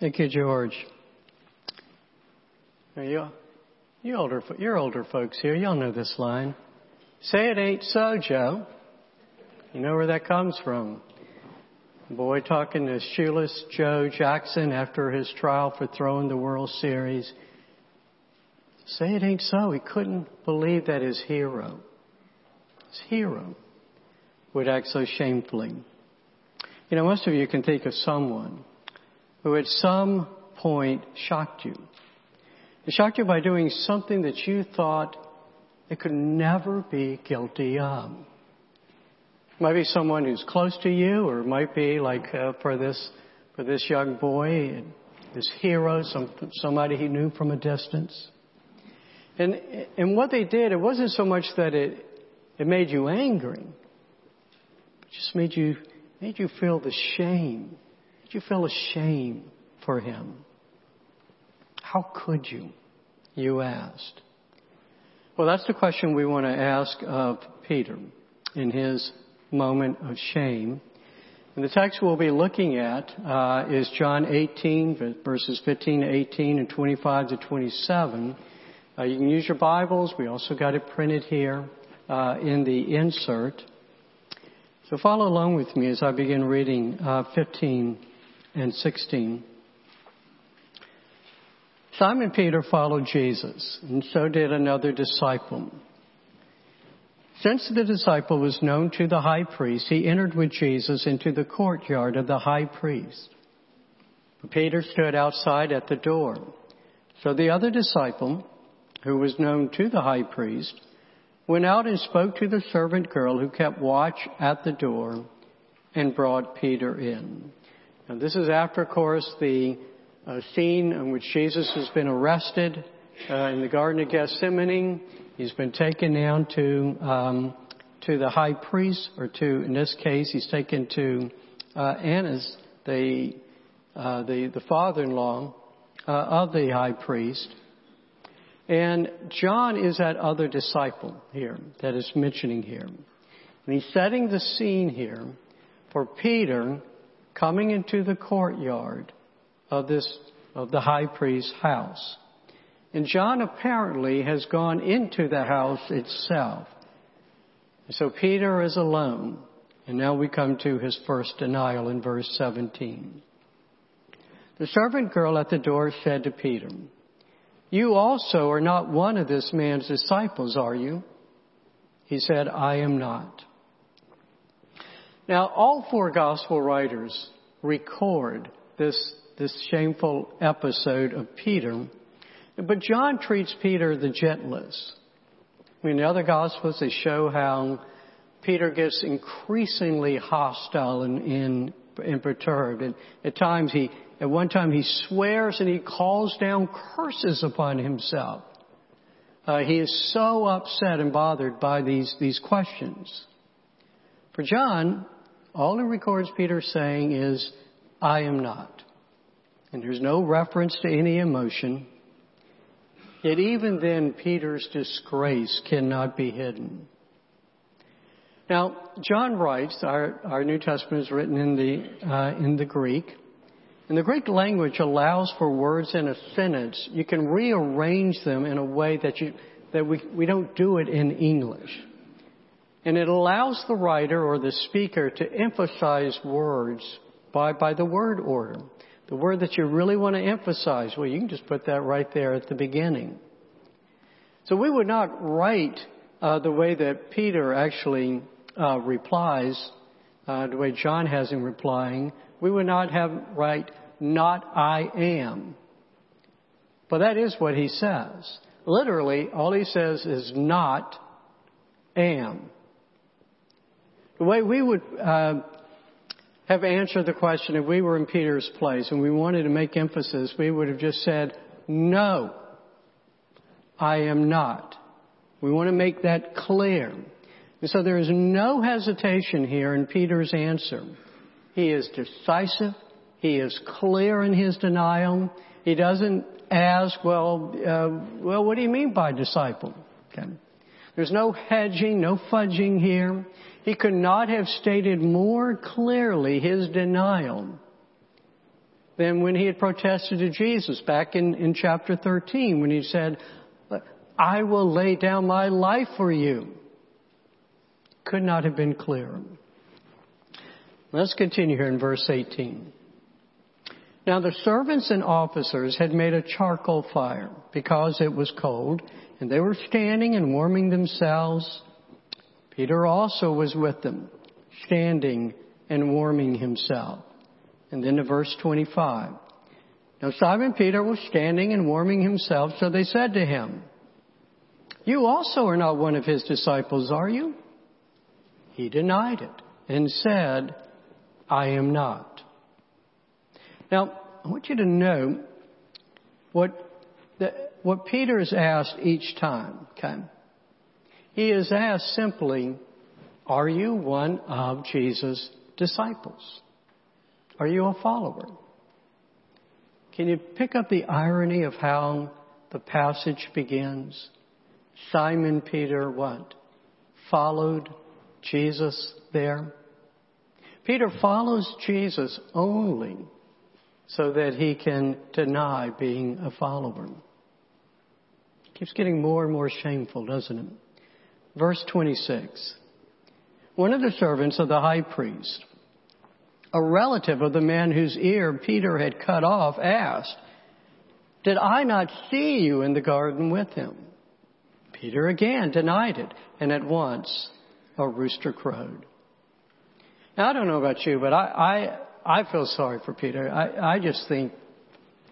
Thank you, George. Now you, you older, you're older folks here. Y'all know this line. Say it ain't so, Joe. You know where that comes from. Boy talking to shoeless Joe Jackson after his trial for throwing the World Series. Say it ain't so. He couldn't believe that his hero, his hero, would act so shamefully. You know, most of you can think of someone who at some point shocked you. It shocked you by doing something that you thought they could never be guilty of. It might be someone who's close to you, or it might be like uh, for this for this young boy, this hero, some, somebody he knew from a distance. And and what they did, it wasn't so much that it it made you angry, it just made you made you feel the shame. Made you feel ashamed for him. How could you? You asked. Well, that's the question we want to ask of Peter in his moment of shame. And the text we'll be looking at uh, is John 18, verses 15 to 18 and 25 to 27. Uh, you can use your Bibles. We also got it printed here uh, in the insert. So follow along with me as I begin reading uh, 15 and 16. Simon Peter followed Jesus, and so did another disciple. Since the disciple was known to the high priest, he entered with Jesus into the courtyard of the high priest. Peter stood outside at the door. So the other disciple, who was known to the high priest, went out and spoke to the servant girl who kept watch at the door and brought Peter in. Now this is after, of course, the uh, scene in which Jesus has been arrested uh, in the Garden of Gethsemane. He's been taken down to um, to the high priest, or to in this case, he's taken to uh, Annas, the uh, the the father-in-law uh, of the high priest. And John is that other disciple here that is mentioning here. And he's setting the scene here for Peter coming into the courtyard of this, of the high priest's house. And John apparently has gone into the house itself. So Peter is alone. And now we come to his first denial in verse 17. The servant girl at the door said to Peter, you also are not one of this man's disciples, are you? He said, I am not. Now, all four gospel writers record this, this shameful episode of Peter, but John treats Peter the gentlest. I mean, the other gospels, they show how Peter gets increasingly hostile and, and, and perturbed. And at times he, at one time he swears and he calls down curses upon himself. Uh, he is so upset and bothered by these, these questions. For John, all he records Peter saying is, I am not. And there's no reference to any emotion. Yet even then, Peter's disgrace cannot be hidden. Now, John writes, our, our New Testament is written in the, uh, in the Greek. And the Greek language allows for words in a sentence. You can rearrange them in a way that you, that we, we don't do it in English. And it allows the writer or the speaker to emphasize words by, by the word order. The word that you really want to emphasize, well, you can just put that right there at the beginning. So we would not write uh, the way that Peter actually uh, replies, uh, the way John has him replying. We would not have write not I am. But that is what he says. Literally, all he says is not am. The way we would uh, have answered the question if we were in Peter's place and we wanted to make emphasis, we would have just said, no, I am not. We want to make that clear. And so there is no hesitation here in Peter's answer. He is decisive. He is clear in his denial. He doesn't ask, well, uh, well, what do you mean by disciple? Okay. There's no hedging, no fudging here. He could not have stated more clearly his denial. than when he had protested to Jesus back in, in chapter 13 when he said, I will lay down my life for you. Could not have been clearer. Let's continue here in verse 18. Now the servants and officers had made a charcoal fire because it was cold, and they were standing and warming themselves. Peter also was with them, standing and warming himself. And then to verse 25. Now Simon Peter was standing and warming himself, so they said to him, You also are not one of his disciples, are you? He denied it and said, I am not. Now, I want you to know what, the, what Peter is asked each time, okay? He is asked simply, Are you one of Jesus' disciples? Are you a follower? Can you pick up the irony of how the passage begins? Simon Peter what? Followed Jesus there. Peter follows Jesus only so that he can deny being a follower. Keeps getting more and more shameful, doesn't it? Verse 26. One of the servants of the high priest, a relative of the man whose ear Peter had cut off, asked, Did I not see you in the garden with him? Peter again denied it, and at once a rooster crowed. Now, I don't know about you, but I, I, I feel sorry for Peter. I, I just think,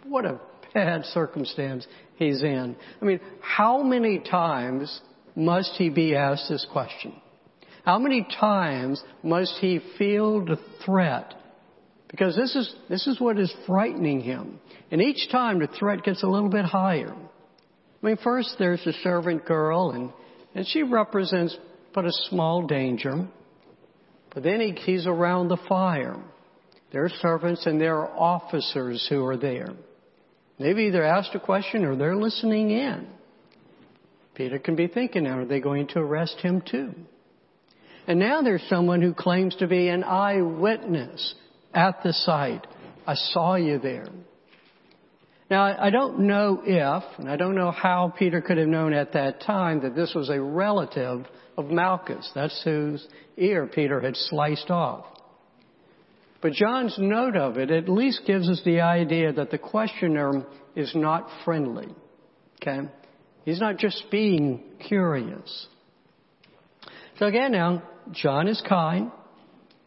what a bad circumstance he's in. I mean, how many times must he be asked this question? How many times must he feel the threat? Because this is, this is what is frightening him. And each time the threat gets a little bit higher. I mean, first there's the servant girl and, and she represents but a small danger. But then he, he's around the fire. There are servants and there are officers who are there. They've either asked a question or they're listening in. Peter can be thinking, now, are they going to arrest him too? And now there's someone who claims to be an eyewitness at the site. I saw you there. Now, I don't know if, and I don't know how Peter could have known at that time that this was a relative of Malchus. That's whose ear Peter had sliced off. But John's note of it at least gives us the idea that the questioner is not friendly. Okay? He's not just being curious. So again now, John is kind.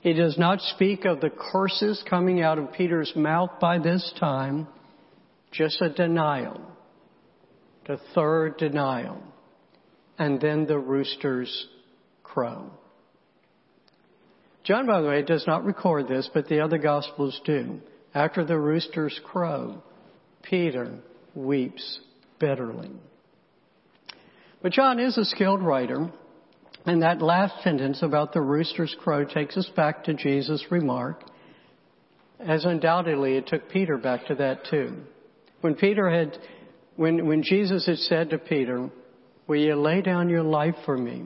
He does not speak of the curses coming out of Peter's mouth by this time, just a denial. The third denial. And then the roosters crow. John, by the way, does not record this, but the other Gospels do. After the roosters crow, Peter weeps bitterly. But John is a skilled writer, and that last sentence about the rooster's crow takes us back to Jesus' remark, as undoubtedly it took Peter back to that too. When Peter had, when, when Jesus had said to Peter, will you lay down your life for me?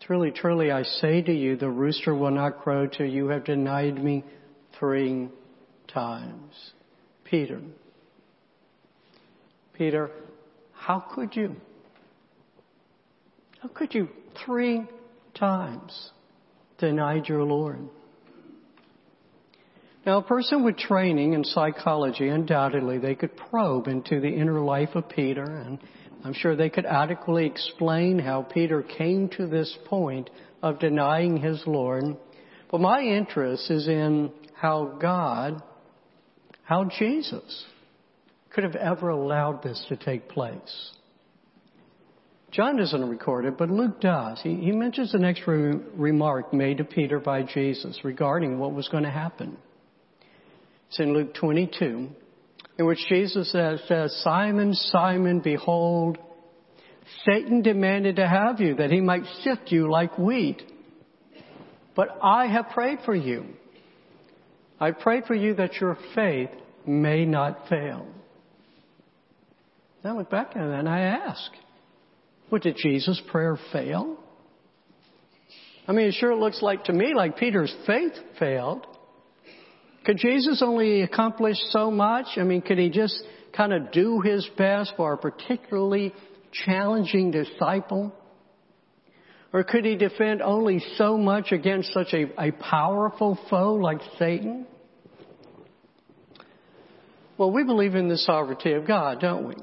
Truly, truly, I say to you, the rooster will not crow till you have denied me three times. Peter, Peter, how could you? How could you three times denied your Lord? Now, a person with training in psychology, undoubtedly, they could probe into the inner life of Peter, and I'm sure they could adequately explain how Peter came to this point of denying his Lord. But my interest is in how God, how Jesus could have ever allowed this to take place. John doesn't record it, but Luke does. He, he mentions the next re- remark made to Peter by Jesus regarding what was going to happen. It's in Luke 22, in which Jesus says, Simon, Simon, behold, Satan demanded to have you that he might sift you like wheat. But I have prayed for you. I prayed for you that your faith may not fail. I look back at that and I ask, what did Jesus' prayer fail? I mean, it sure looks like to me like Peter's faith failed. Could Jesus only accomplish so much? I mean, could he just kind of do his best for a particularly challenging disciple? Or could he defend only so much against such a, a powerful foe like Satan? Well, we believe in the sovereignty of God, don't we?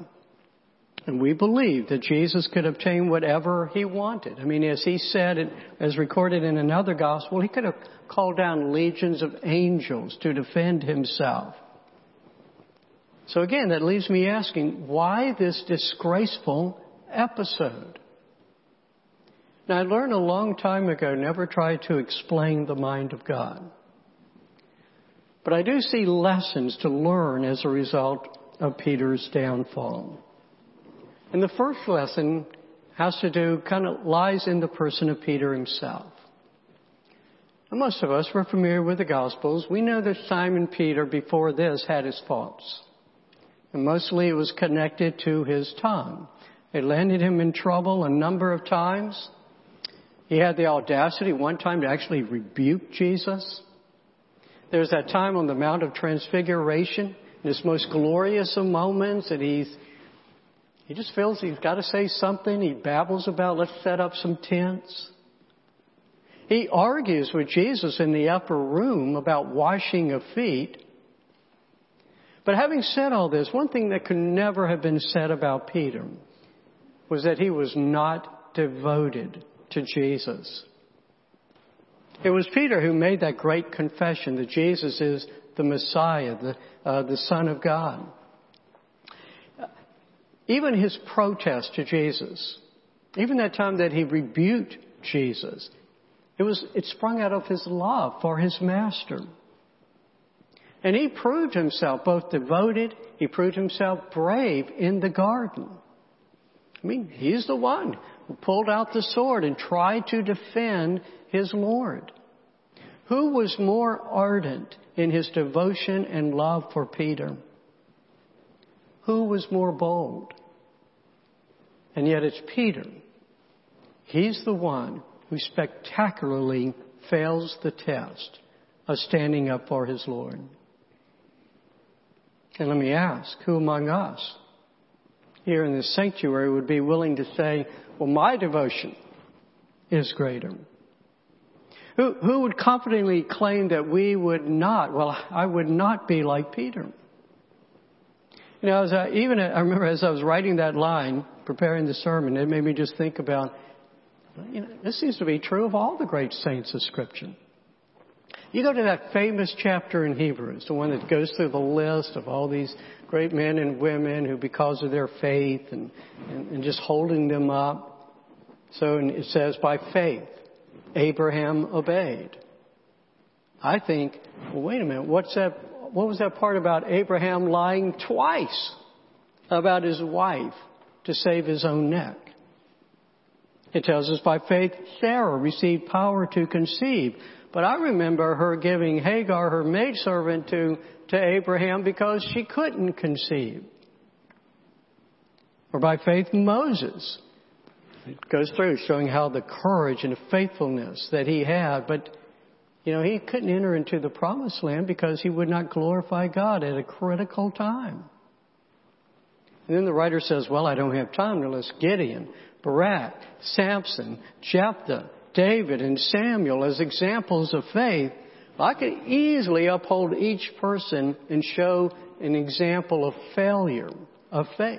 And we believe that Jesus could obtain whatever he wanted. I mean, as he said, as recorded in another gospel, he could have called down legions of angels to defend himself. So again, that leaves me asking, why this disgraceful episode? Now I learned a long time ago, never try to explain the mind of God. But I do see lessons to learn as a result of Peter's downfall. And the first lesson has to do, kind of lies in the person of Peter himself. And most of us, we're familiar with the Gospels. We know that Simon Peter, before this, had his faults. And mostly it was connected to his tongue. It landed him in trouble a number of times. He had the audacity one time to actually rebuke Jesus. There's that time on the Mount of Transfiguration, in his most glorious of moments, and he's he just feels he's got to say something. He babbles about, let's set up some tents. He argues with Jesus in the upper room about washing of feet. But having said all this, one thing that could never have been said about Peter was that he was not devoted to Jesus. It was Peter who made that great confession that Jesus is the Messiah, the, uh, the Son of God. Even his protest to Jesus, even that time that he rebuked Jesus, it was, it sprung out of his love for his master. And he proved himself both devoted, he proved himself brave in the garden. I mean, he's the one who pulled out the sword and tried to defend his Lord. Who was more ardent in his devotion and love for Peter? Who was more bold? And yet it's Peter. He's the one who spectacularly fails the test of standing up for his Lord. And let me ask, who among us here in this sanctuary would be willing to say, well, my devotion is greater? Who, who would confidently claim that we would not, well, I would not be like Peter? You know, as I, even I remember as I was writing that line, preparing the sermon, it made me just think about, you know, this seems to be true of all the great saints of Scripture. You go to that famous chapter in Hebrews, the one that goes through the list of all these great men and women who, because of their faith and, and, and just holding them up, so it says, by faith, Abraham obeyed. I think, well, wait a minute, what's that, what was that part about Abraham lying twice about his wife to save his own neck? It tells us by faith Sarah received power to conceive. But I remember her giving Hagar, her maidservant, to, to Abraham because she couldn't conceive. Or by faith Moses it goes through showing how the courage and the faithfulness that he had, but you know, he couldn't enter into the promised land because he would not glorify God at a critical time. And then the writer says, well, I don't have time to list Gideon, Barak, Samson, Jephthah, David, and Samuel as examples of faith. I could easily uphold each person and show an example of failure of faith.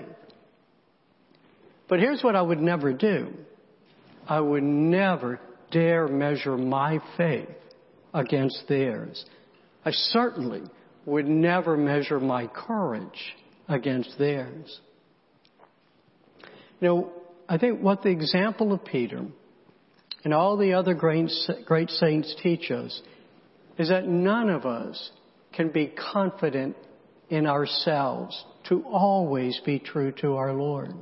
But here's what I would never do. I would never dare measure my faith against theirs. I certainly would never measure my courage against theirs. You know, I think what the example of Peter and all the other great, great saints teach us is that none of us can be confident in ourselves to always be true to our Lord.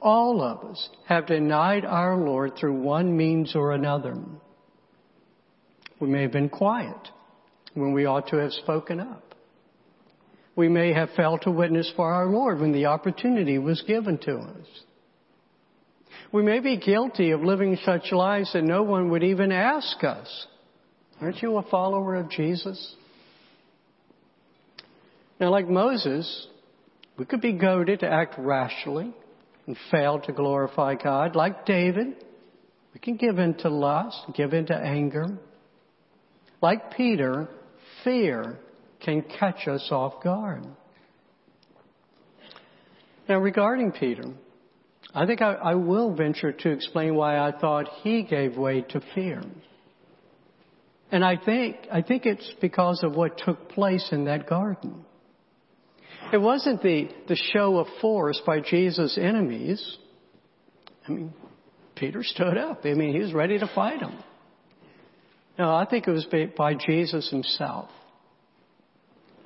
All of us have denied our Lord through one means or another. We may have been quiet when we ought to have spoken up. We may have failed to witness for our Lord when the opportunity was given to us. We may be guilty of living such lives that no one would even ask us Aren't you a follower of Jesus? Now, like Moses, we could be goaded to act rashly and fail to glorify God. Like David, we can give in to lust, give in to anger. Like Peter, fear can catch us off guard. Now, regarding Peter, I think I, I, will venture to explain why I thought he gave way to fear. And I think, I think it's because of what took place in that garden. It wasn't the, the show of force by Jesus' enemies. I mean, Peter stood up. I mean, he was ready to fight them. No, I think it was by Jesus himself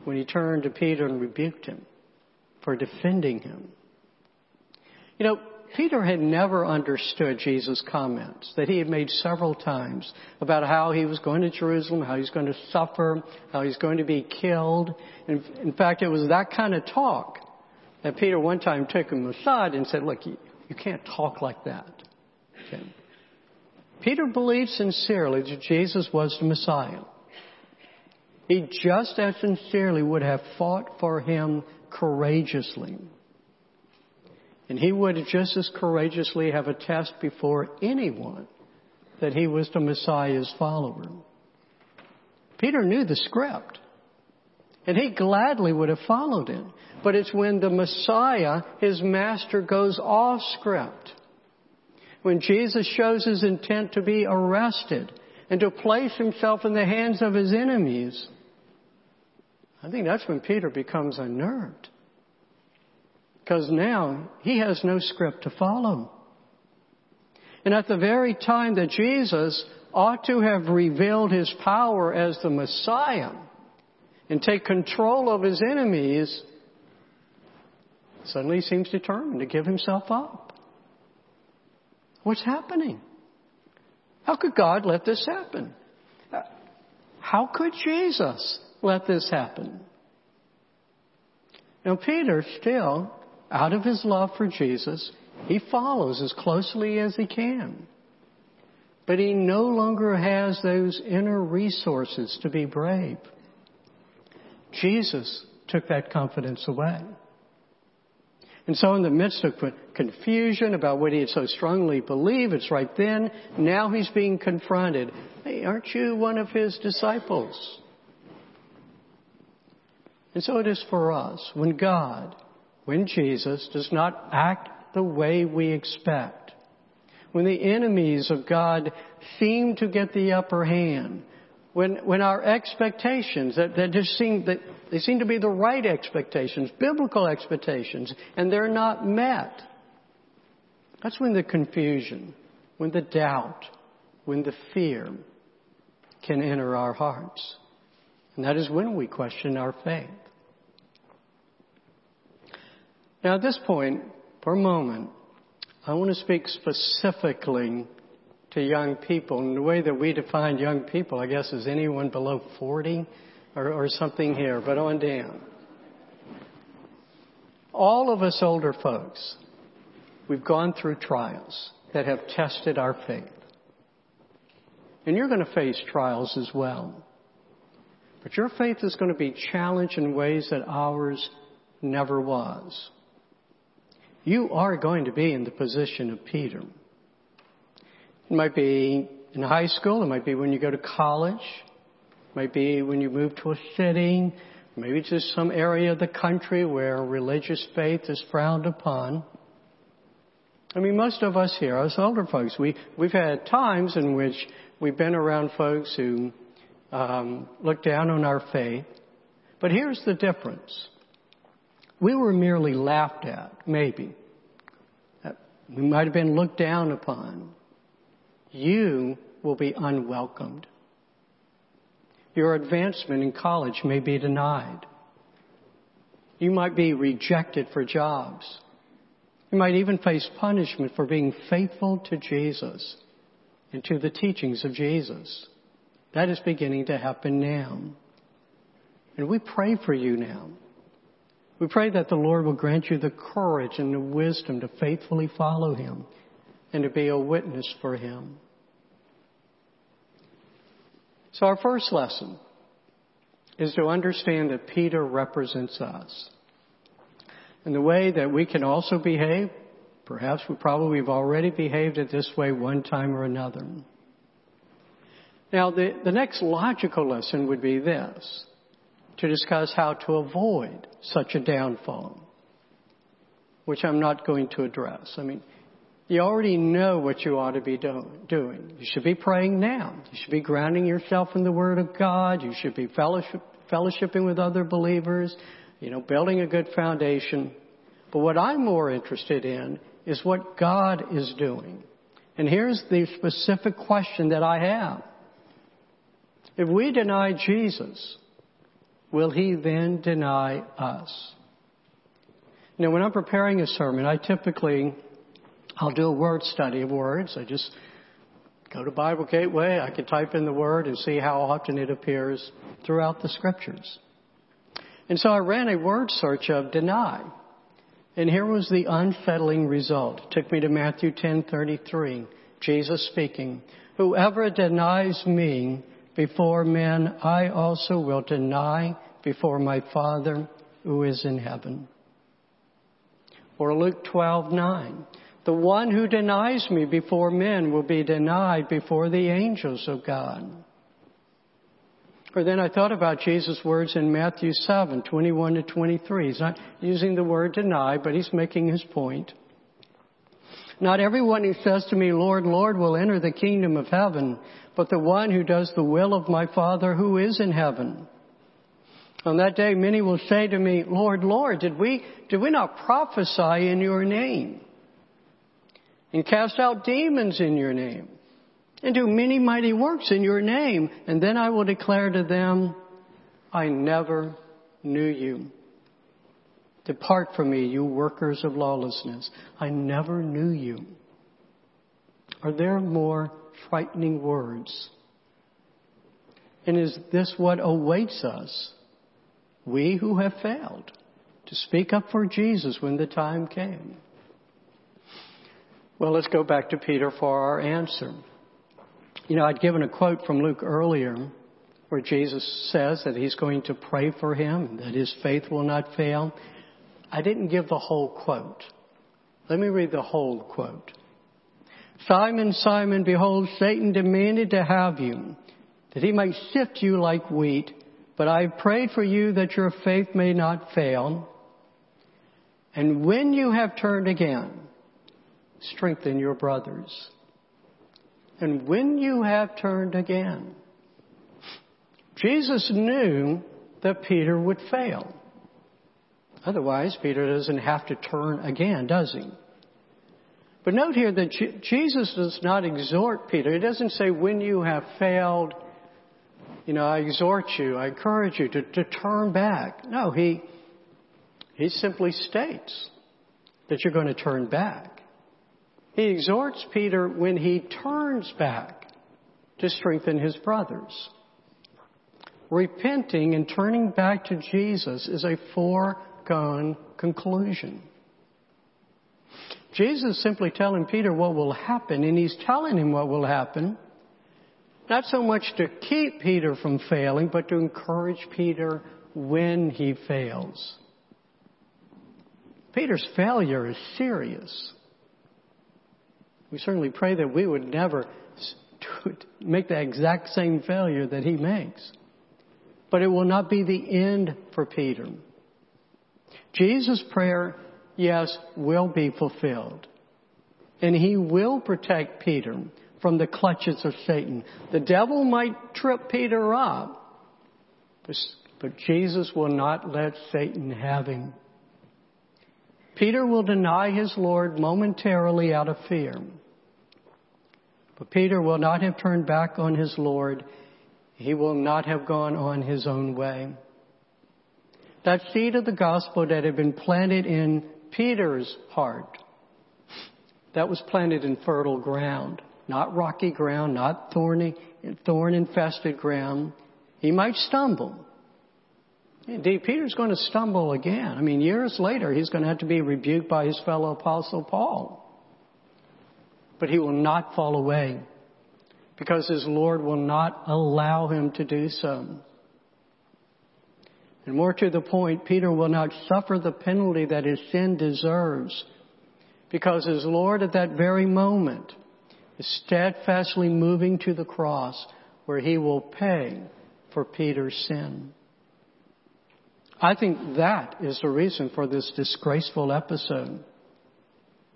when he turned to Peter and rebuked him for defending him. You know, Peter had never understood Jesus' comments that he had made several times about how he was going to Jerusalem, how he's going to suffer, how he's going to be killed. In, in fact, it was that kind of talk that Peter one time took him aside and said, look, you, you can't talk like that. Okay. Peter believed sincerely that Jesus was the Messiah. He just as sincerely would have fought for him courageously. And he would just as courageously have attested before anyone that he was the Messiah's follower. Peter knew the script. And he gladly would have followed it. But it's when the Messiah, his master, goes off script. When Jesus shows his intent to be arrested and to place himself in the hands of his enemies. I think that's when Peter becomes unnerved. Because now he has no script to follow. And at the very time that Jesus ought to have revealed his power as the Messiah and take control of his enemies, suddenly he seems determined to give himself up. What's happening? How could God let this happen? Uh, how could Jesus let this happen? Now, Peter still out of his love for Jesus, he follows as closely as he can. But he no longer has those inner resources to be brave. Jesus took that confidence away. And so in the midst of confusion about what he had so strongly believed, it's right then, now he's being confronted. Hey, aren't you one of his disciples? And so it is for us. When God when Jesus does not act the way we expect, when the enemies of God seem to get the upper hand, when, when our expectations that, that just seem that they seem to be the right expectations, biblical expectations, and they're not met. That's when the confusion, when the doubt, when the fear can enter our hearts. And that is when we question our faith. Now, at this point, for a moment, I want to speak specifically to young people. And the way that we define young people, I guess, is anyone below 40 or, or something here, but on down. All of us older folks, we've gone through trials that have tested our faith. And you're going to face trials as well. But your faith is going to be challenged in ways that ours never was you are going to be in the position of Peter. It might be in high school, it might be when you go to college, it might be when you move to a city, maybe just some area of the country where religious faith is frowned upon. I mean, most of us here, us older folks, we, we've had times in which we've been around folks who um, look down on our faith. But here's the difference we were merely laughed at, maybe. We might have been looked down upon. You will be unwelcomed. Your advancement in college may be denied. You might be rejected for jobs. You might even face punishment for being faithful to Jesus and to the teachings of Jesus. That is beginning to happen now. And we pray for you now. We pray that the Lord will grant you the courage and the wisdom to faithfully follow Him and to be a witness for Him. So our first lesson is to understand that Peter represents us. And the way that we can also behave, perhaps we probably have already behaved it this way one time or another. Now, the, the next logical lesson would be this to discuss how to avoid such a downfall, which I'm not going to address. I mean, you already know what you ought to be do- doing. You should be praying now. You should be grounding yourself in the Word of God. You should be fellowship, fellowshipping with other believers, you know, building a good foundation. But what I'm more interested in is what God is doing. And here's the specific question that I have. If we deny Jesus, will he then deny us? Now, when I'm preparing a sermon, I typically, I'll do a word study of words. I just go to Bible Gateway, I can type in the word and see how often it appears throughout the scriptures. And so I ran a word search of deny. And here was the unsettling result. It took me to Matthew 10:33. Jesus speaking, "Whoever denies me before men, I also will deny before my Father who is in heaven." Or Luke 12:9, "The one who denies me before men will be denied before the angels of God." Or then I thought about Jesus' words in Matthew 7, 21 to 23. He's not using the word deny, but he's making his point. Not everyone who says to me, Lord, Lord, will enter the kingdom of heaven, but the one who does the will of my Father who is in heaven. On that day, many will say to me, Lord, Lord, did we, did we not prophesy in your name? And cast out demons in your name? and do many mighty works in your name. And then I will declare to them, I never knew you. Depart from me, you workers of lawlessness. I never knew you. Are there more frightening words? And is this what awaits us? We who have failed to speak up for Jesus when the time came. Well, let's go back to Peter for our answer. You know, I'd given a quote from Luke earlier where Jesus says that he's going to pray for him, and that his faith will not fail. I didn't give the whole quote. Let me read the whole quote. Simon, Simon, behold, Satan demanded to have you, that he might sift you like wheat, but I have prayed for you that your faith may not fail. And when you have turned again, strengthen your brothers. And when you have turned again, Jesus knew that Peter would fail. Otherwise, Peter doesn't have to turn again, does he? But note here that Jesus does not exhort Peter. He doesn't say, when you have failed, you know, I exhort you, I encourage you to, to turn back. No, he, he simply states that you're going to turn back. He exhorts Peter when he turns back to strengthen his brothers. Repenting and turning back to Jesus is a foregone conclusion. Jesus is simply telling Peter what will happen, and he's telling him what will happen, not so much to keep Peter from failing, but to encourage Peter when he fails. Peter's failure is serious. We certainly pray that we would never make the exact same failure that he makes. But it will not be the end for Peter. Jesus' prayer, yes, will be fulfilled. And he will protect Peter from the clutches of Satan. The devil might trip Peter up, but Jesus will not let Satan have him. Peter will deny his Lord momentarily out of fear. But Peter will not have turned back on his Lord. He will not have gone on his own way. That seed of the gospel that had been planted in Peter's heart, that was planted in fertile ground, not rocky ground, not thorny, thorn infested ground. He might stumble. Indeed, Peter's going to stumble again. I mean, years later, he's going to have to be rebuked by his fellow apostle Paul but he will not fall away. because his Lord will not allow him to do so. And more to the point, Peter will not suffer the penalty that his sin deserves because his Lord at that very moment is steadfastly moving to the cross where he will pay for Peter's sin. I think that is the reason for this disgraceful episode.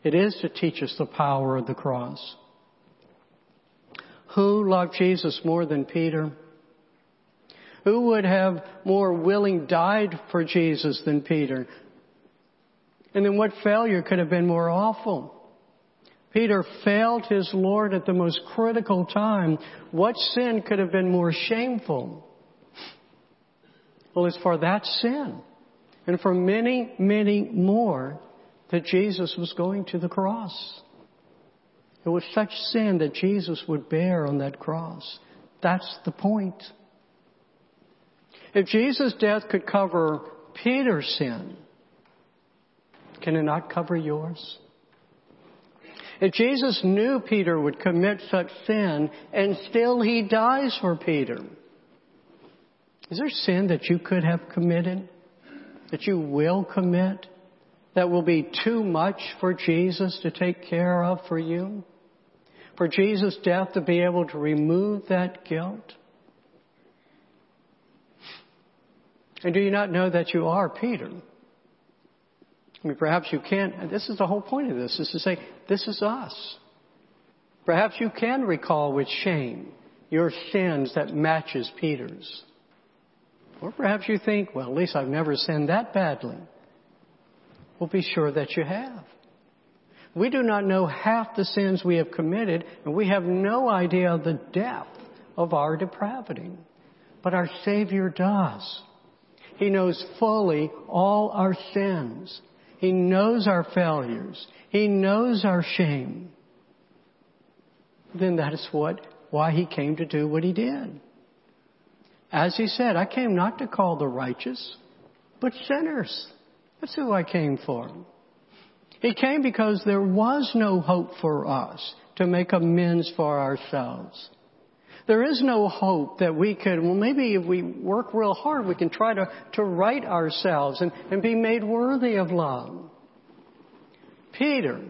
It is to teach us the power of the cross. Who loved Jesus more than Peter? Who would have more willing died for Jesus than Peter? And then what failure could have been more awful? Peter failed his Lord at the most critical time. What sin could have been more shameful? Well, it's for that sin and for many, many more that Jesus was going to the cross. It was such sin that Jesus would bear on that cross. That's the point. If Jesus' death could cover Peter's sin, can it not cover yours? If Jesus knew Peter would commit such sin and still he dies for Peter, is there sin that you could have committed, that you will commit, that will be too much for Jesus to take care of for you? For Jesus' death to be able to remove that guilt? And do you not know that you are Peter? I mean, perhaps you can't, this is the whole point of this, is to say, this is us. Perhaps you can recall with shame your sins that matches Peter's. Or perhaps you think, well, at least I've never sinned that badly. Well, be sure that you have. We do not know half the sins we have committed, and we have no idea of the depth of our depravity. But our Savior does. He knows fully all our sins. He knows our failures. He knows our shame. Then that is what, why He came to do what He did. As He said, I came not to call the righteous, but sinners. That's who I came for. He came because there was no hope for us to make amends for ourselves. There is no hope that we could, well, maybe if we work real hard, we can try to, to right ourselves and, and be made worthy of love. Peter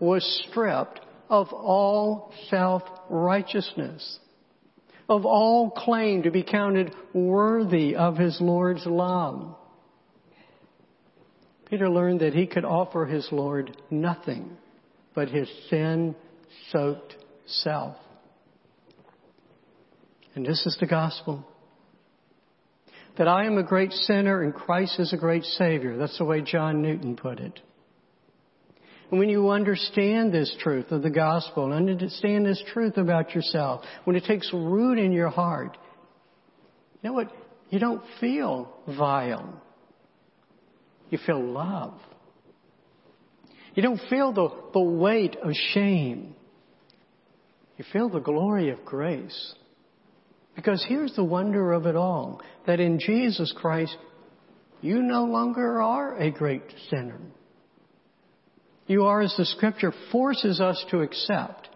was stripped of all self-righteousness, of all claim to be counted worthy of his Lord's love. Peter learned that he could offer his Lord nothing but his sin soaked self. And this is the gospel. That I am a great sinner and Christ is a great Savior. That's the way John Newton put it. And when you understand this truth of the gospel and understand this truth about yourself, when it takes root in your heart, you know what? You don't feel vile. You feel love. You don't feel the, the weight of shame. You feel the glory of grace. Because here's the wonder of it all that in Jesus Christ, you no longer are a great sinner. You are, as the scripture forces us to accept,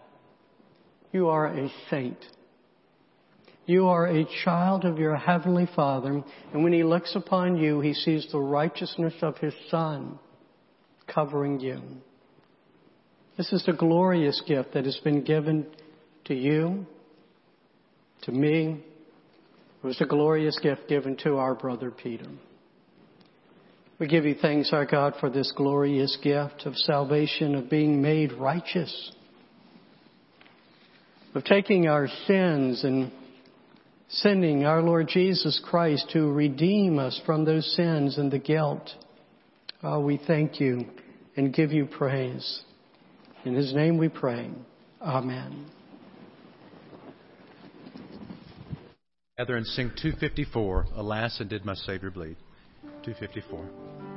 you are a saint. You are a child of your heavenly Father, and when He looks upon you, He sees the righteousness of His Son covering you. This is the glorious gift that has been given to you, to me. It was a glorious gift given to our brother Peter. We give you thanks, our God, for this glorious gift of salvation, of being made righteous, of taking our sins and sending our Lord Jesus Christ to redeem us from those sins and the guilt. Oh, we thank you and give you praise. In His name we pray. Amen. Gather and sing 254, Alas, and Did My Savior Bleed? 254.